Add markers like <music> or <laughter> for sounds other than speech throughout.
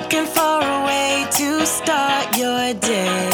Looking for a way to start your day.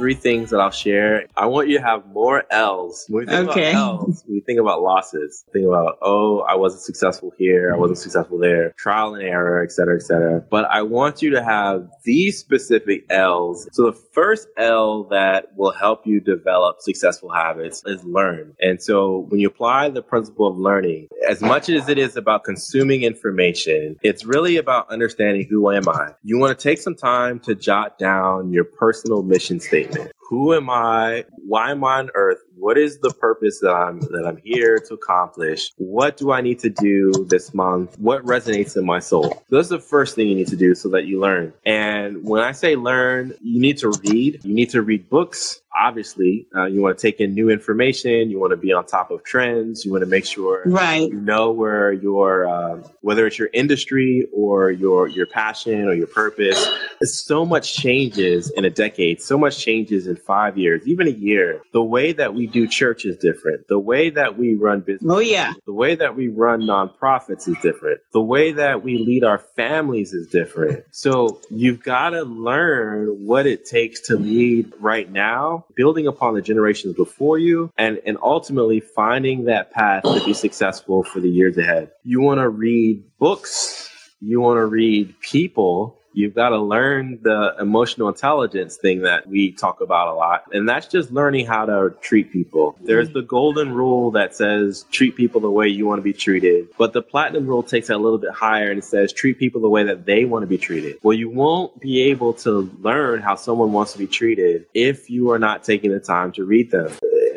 Three things that I'll share. I want you to have more L's. When we think Okay. about L's, we think about losses. Think about, oh, I wasn't successful here, I wasn't successful there, trial and error, et cetera, et cetera. But I want you to have these specific L's. So the first L that will help you develop successful habits is learn. And so when you apply the principle of learning, as much as it is about consuming information, it's really about understanding who am I. You want to take some time to jot down your personal mission statement. Who am I? Why am I on earth? What is the purpose that I'm that I'm here to accomplish? What do I need to do this month? What resonates in my soul? That's the first thing you need to do so that you learn. And when I say learn, you need to read. You need to read books. Obviously, uh, you want to take in new information. You want to be on top of trends. You want to make sure Right. you know where your um, whether it's your industry or your your passion or your purpose so much changes in a decade so much changes in five years even a year the way that we do church is different the way that we run business Oh yeah. the way that we run nonprofits is different. The way that we lead our families is different. So you've got to learn what it takes to lead right now, building upon the generations before you, and, and ultimately finding that path to be successful for the years ahead. You want to read books, you want to read people. You've got to learn the emotional intelligence thing that we talk about a lot. And that's just learning how to treat people. There's the golden rule that says treat people the way you want to be treated. But the platinum rule takes it a little bit higher and it says treat people the way that they want to be treated. Well, you won't be able to learn how someone wants to be treated if you are not taking the time to read them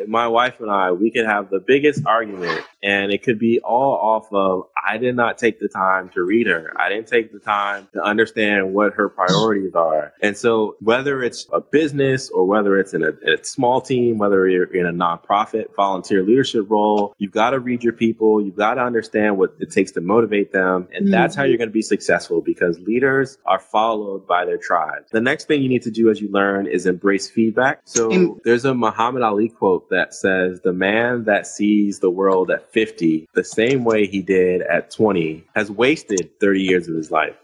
my wife and I, we could have the biggest argument and it could be all off of I did not take the time to read her. I didn't take the time to understand what her priorities are. And so whether it's a business or whether it's in a, a small team, whether you're in a nonprofit volunteer leadership role, you've got to read your people. You've got to understand what it takes to motivate them. And that's how mm-hmm. you're going to be successful because leaders are followed by their tribe. The next thing you need to do as you learn is embrace feedback. So there's a Muhammad Ali quote that says, The man that sees the world at 50 the same way he did at 20 has wasted 30 years of his life.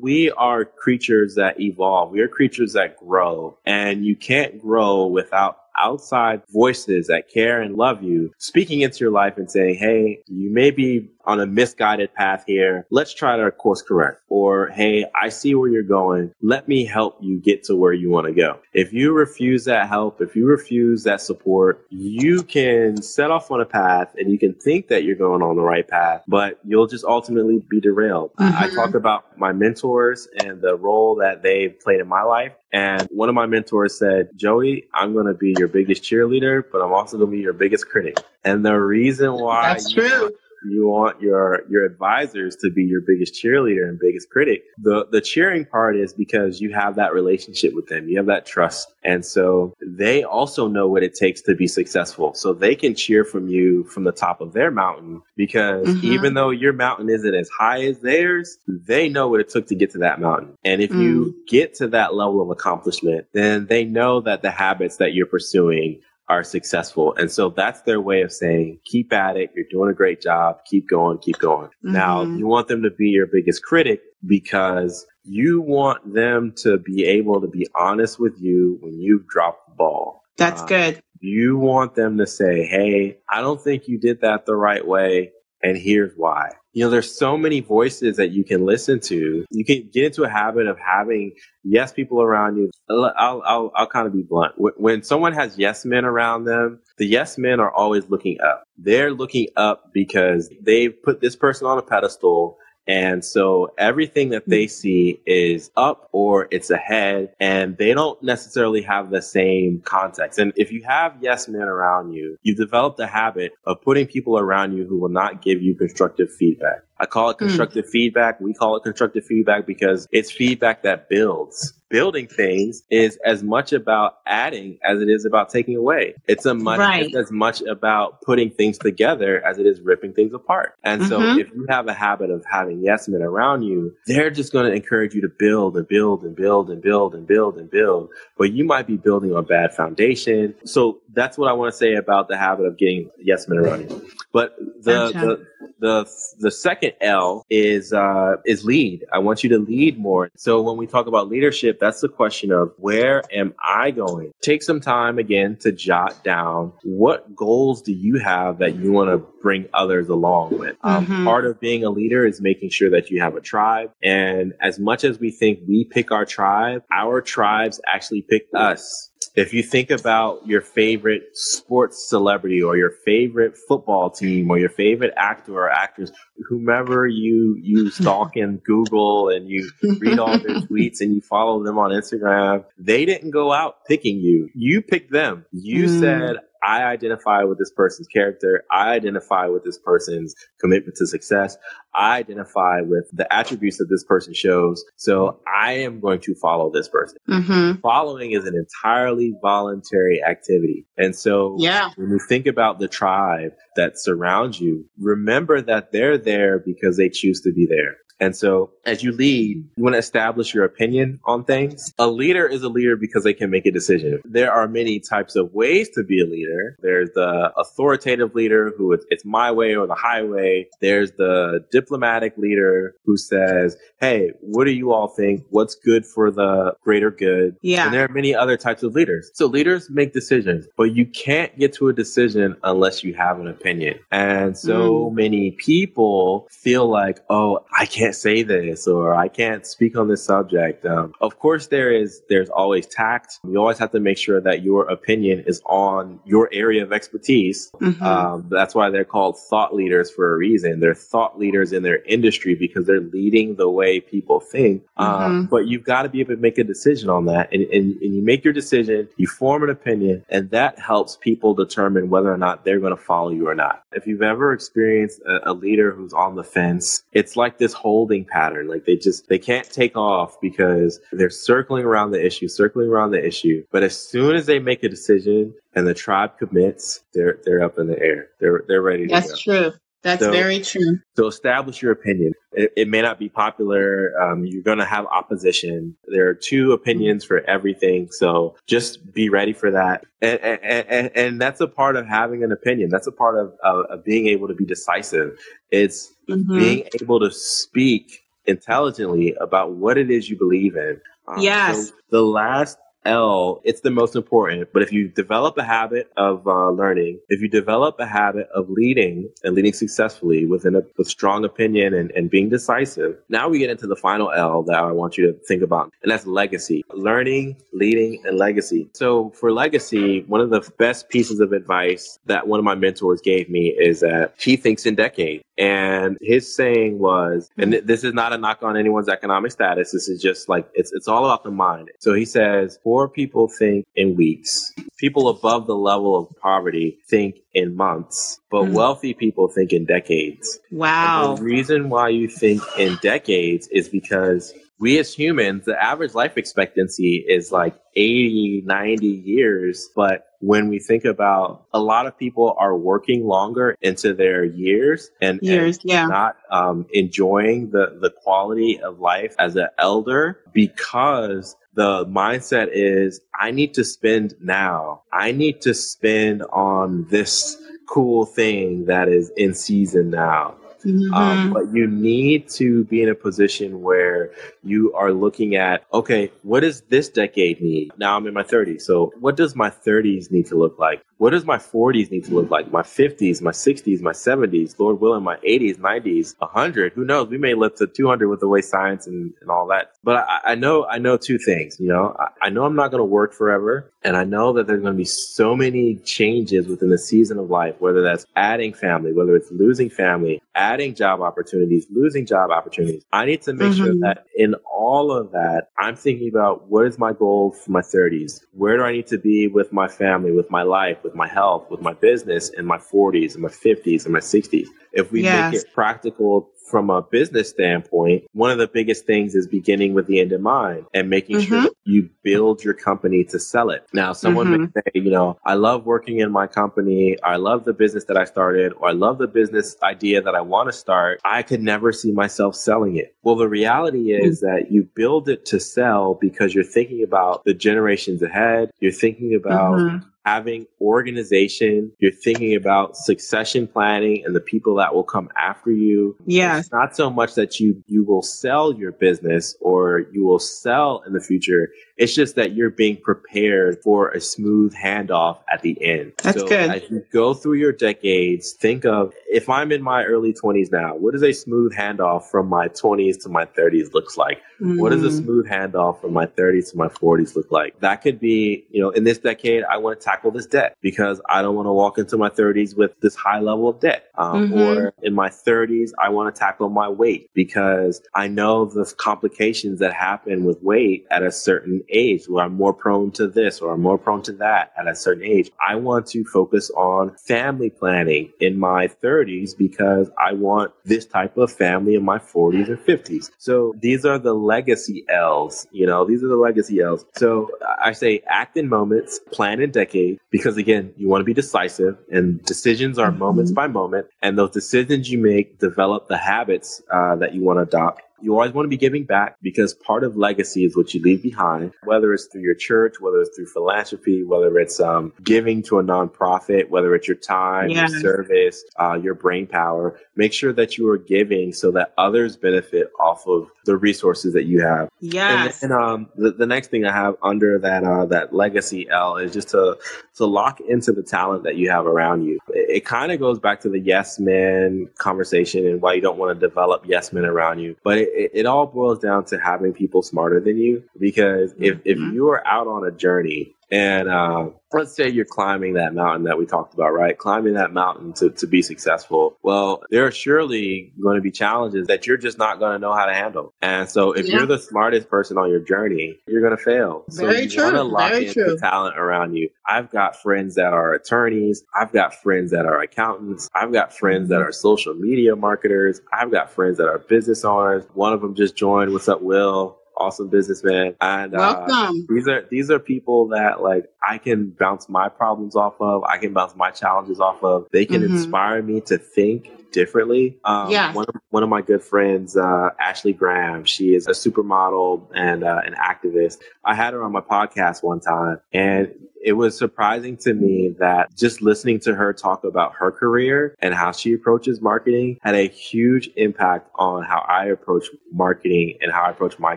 We are creatures that evolve. We are creatures that grow. And you can't grow without outside voices that care and love you speaking into your life and saying, Hey, you may be on a misguided path here. Let's try to course correct. Or, Hey, I see where you're going. Let me help you get to where you want to go. If you refuse that help, if you refuse that support, you can set off on a path and you can think that you're going on the right path, but you'll just ultimately be derailed. I, I mm-hmm. talk about my mentors and the role that they've played in my life. And one of my mentors said, Joey, I'm going to be your biggest cheerleader, but I'm also going to be your biggest critic. And the reason why That's true. You want your your advisors to be your biggest cheerleader and biggest critic. The the cheering part is because you have that relationship with them. You have that trust. And so they also know what it takes to be successful. So they can cheer from you from the top of their mountain because Mhm. even though your mountain isn't as high as theirs, they know what it took to get to that mountain. And if you get to that level of accomplishment, then they know that the habits that you're pursuing are successful. And so that's their way of saying, keep at it. You're doing a great job. Keep going, keep going. Now, Mhm. you want them to be your biggest critic because you want them to be able to be honest with you when you've dropped the ball. That's Uh, good. You want them to say, Hey, I don't think you did that the right way. And here's why. You know, there's so many voices that you can listen to. You can get into a habit of having yes people around you. I'll, I'll, I'll kind of be blunt. When- someone has yes men around them, the yes men are always looking up. They're looking up because they've put this person on a pedestal And so everything that they hmm. see is up or it's ahead, and they don't necessarily have the same context. And if you have yes men around you, you've developed a habit of putting people around you who will not give you constructive feedback. I call it constructive mm. feedback. We call it constructive feedback because it's feedback that builds. Building things is as much about adding as it is about taking away. It's a much right. it's as much about putting things together as it is ripping things apart. And mm-hmm. so if you have a habit of having yes men around you, they're just going to encourage you to build and build and build and build and build and build. But you might be building on bad foundation. So that's what I want to say about the habit of getting yes men around you. But the, gotcha. the the the second L is uh, is lead. I want you to lead more. So when we talk about leadership, that's the question of where am I going? Take some time again to jot down what goals do you have that you want to bring others along with. Um, mm-hmm. Part of being a leader is making sure that you have a tribe. And as much as we think we pick our tribe, our tribes actually pick us if you think about your favorite sports celebrity or your favorite football team or your favorite actor or actress, whomever you you stalk in <laughs> Google and you read all their <laughs> tweets and you follow them on Instagram, they didn't go out picking you. You picked them. You mm. said, I identify with this person's character. I identify with this person's commitment to success. I identify with the attributes that this person shows. So I am going to follow this person. Mm-hmm. Following is an entirely voluntary activity. And so yeah. when you think about the tribe that surrounds you, remember that they're there because they choose to be there. And so as you lead, you want to establish your opinion on things. A leader is a leader because they can make a decision. There are many types of ways to be a leader. There's the authoritative leader who it's, it's my way or the highway. There's the diplomatic leader who says, Hey, what do you all think? What's good for the greater good? Yeah. And there are many other types of leaders. So leaders make decisions, but you can't get to a decision unless you have an opinion. And so mm. many people feel like, Oh, I can't can't say this or I can't speak on this subject. Um, of course, there is there's always tact. You always have to make sure that your opinion is on your area of expertise. Mm-hmm. Um, that's why they're called thought leaders for a reason. They're thought leaders in their industry because they're leading the way people think. Um, mm-hmm. but you've got to be able to make a decision on that, and, and, and you make your decision. You form an opinion, and that helps people determine whether or not they're going to follow you or not. If you've ever experienced a, a leader who's on the fence, it's like this whole holding pattern. Like they just, they can't take off because they're circling around the issue, circling around the issue. But as soon as they make a decision and the tribe commits, they're, they're up in the air. They're, they're ready That's go. true. That's so, very true. So establish your opinion. It, it may not be popular. Um, you're going to have opposition. There are two opinions for everything. So just be ready for that. And, and, and, and that's a part of having an opinion. That's a part of, of, of being able to be decisive. It's mm-hmm. being able to speak intelligently about what it is you believe in. Um, yes. So the last L, it's the most important. But if you develop a habit of uh, learning, if you develop a habit of leading and leading successfully within a with strong opinion and, and being decisive, now we get into the final L that I want you to think about, and that's legacy. Learning, leading, and legacy. So for legacy, one of the best pieces of advice that one of my mentors gave me is that he thinks in decades. And his saying was, and this is not a knock on anyone's economic status. This is just like, it's, it's all about the mind. So he says, poor people think in weeks. People above the level of poverty think in months, but mm. wealthy people think in decades. Wow. And the reason why you think in decades is because we as humans, the average life expectancy is like 80, 90 years. But when we think about a lot of people are working longer into their years and, years, and yeah. not um, enjoying the, the quality of life as an elder because the mindset is I need to spend now. I need to spend on this cool thing that is in season now. Mm-hmm. Um, but you need to be in a position where you are looking at, okay, what does this decade need? Now I'm in my 30s. So what does my 30s need to look like? What does my 40s need to look like? My 50s, my 60s, my 70s, Lord willing, my 80s, 90s, 100. Who knows? We may live to 200 with the way science and, and all that. But I, I know, I know two things. You know, I, I know I'm not going to work forever, and I know that there's going to be so many changes within the season of life. Whether that's adding family, whether it's losing family, adding job opportunities, losing job opportunities. I need to make mm-hmm. sure that in all of that, I'm thinking about what is my goal for my 30s? Where do I need to be with my family, with my life, with my health, with my business in my 40s and my 50s and my 60s? If we yes. make it practical from a business standpoint, one of the biggest things is beginning with the end in mind and making mm-hmm. sure you build your company to sell it. Now, someone mm-hmm. may say, you know, I love working in my company. I love the business that I started, or I love the business idea that I want to start. I could never see myself selling it. Well, the reality is mm-hmm. that you build it to sell because you're thinking about the generations ahead. You're thinking about mm-hmm having organization. You're thinking about succession planning and the people that will come after you. Yeah. It's not so much that you, you will sell your business or you will sell in the future. It's just that you're being prepared for a smooth handoff at the end. That's so good. As you go through your decades, think of if I'm in my early 20s now, what does a smooth handoff from my 20s to my 30s looks like? Mm. What does a mm. smooth handoff from my 30s to my 40s look like? That could be, you know, in this decade, I want to tackle this debt because I don't want to walk into my 30s with this high level of debt. Um, mm-hmm. Or in my 30s, I want to tackle my weight because I know the complications that happen with weight at a certain age where I'm more prone to this or I'm more prone to that at a certain age. I want to focus on family planning in my 30s because I want this type of family in my 40s or 50s. So these are the legacy L's, you know, these are the legacy L's. So I say act in moments, plan in decades, because again, you want to be decisive and decisions are mm-hmm. moments by moment. And those decisions you make develop the habits uh, that you want to adopt you always want to be giving back because part of legacy is what you leave behind, whether it's through your church, whether it's through philanthropy, whether it's um, giving to a nonprofit, whether it's your time, yes. your service, uh, your brain power. Make sure that you are giving so that others benefit off of the resources that you have. Yes. And, then, um, the, the next thing I have under that uh, that legacy L is just to to lock into the talent that you have around you. It, it kind of goes back to the yes men conversation and why you don't want to develop yes men around you, but it, it, it all boils down to having people smarter than you because if, if mm-hmm. you are out on a journey and uh, let's say you're climbing that mountain that we talked about, right? Climbing that mountain to, to be successful. Well, there are surely going to be challenges that you're just not going to know how to handle. And so if yeah. you're the smartest person on your journey, you're going to fail. Very So you want to lock Very in true. the talent around you. I've got friends that are attorneys. I've got friends that are accountants. I've got friends that mm-hmm. are social media marketers. I've got friends that are business owners. One of them just joined. What's up, Will? Awesome businessman. And uh, these are these are people that like I can bounce my problems off of. I can bounce my challenges off of. They can mm-hmm. inspire me to think differently. Um, yeah. One of, one of my good friends, uh, Ashley Graham, she is a supermodel and uh, an activist. I had her on my podcast one time, and it was surprising to me that just listening to her talk about her career and how she approaches marketing had a huge impact on how I approach marketing and how I approach my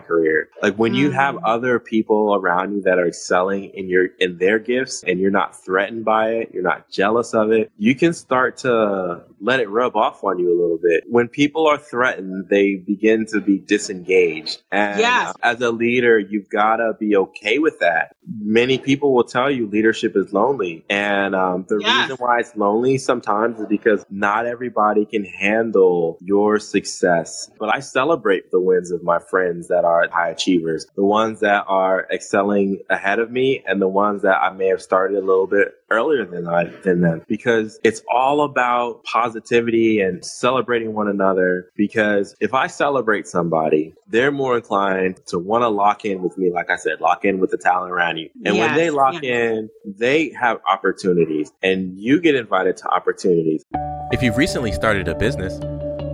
career. Like when you have mm. other people around you that are excelling in your in their gifts and you're not threatened by it, you're not jealous of it, you can start to let it rub off on you a little bit. When people are threatened, they begin to be disengaged. And yes. as a leader, you've got to be okay with that. Many people will tell you leadership is lonely. And um, the yes. reason why it's lonely sometimes is because not everybody can handle your success. But I celebrate the wins of my friends that are high achievers, the ones that are excelling ahead of me, and the ones that I may have started a little bit earlier than I than them because it's all about positivity and celebrating one another because if I celebrate somebody, they're more inclined to want to lock in with me like I said, lock in with the talent around you. And yes, when they lock yeah. in, they have opportunities and you get invited to opportunities. If you've recently started a business,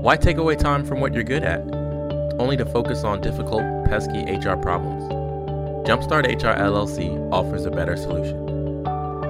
why take away time from what you're good at? Only to focus on difficult, pesky HR problems. Jumpstart HR LLC offers a better solution.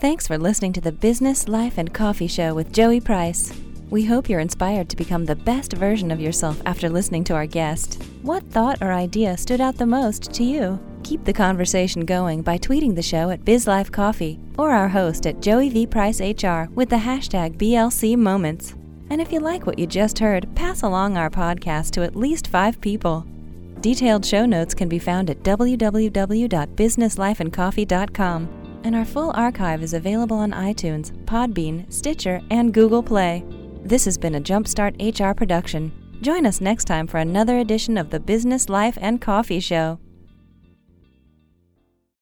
Thanks for listening to the Business, Life, and Coffee Show with Joey Price. We hope you're inspired to become the best version of yourself after listening to our guest. What thought or idea stood out the most to you? Keep the conversation going by tweeting the show at BizLifeCoffee or our host at Joey V. Price HR with the hashtag BLC Moments. And if you like what you just heard, pass along our podcast to at least five people. Detailed show notes can be found at www.businesslifeandcoffee.com, and our full archive is available on iTunes, Podbean, Stitcher, and Google Play. This has been a Jumpstart HR production. Join us next time for another edition of the Business Life and Coffee Show.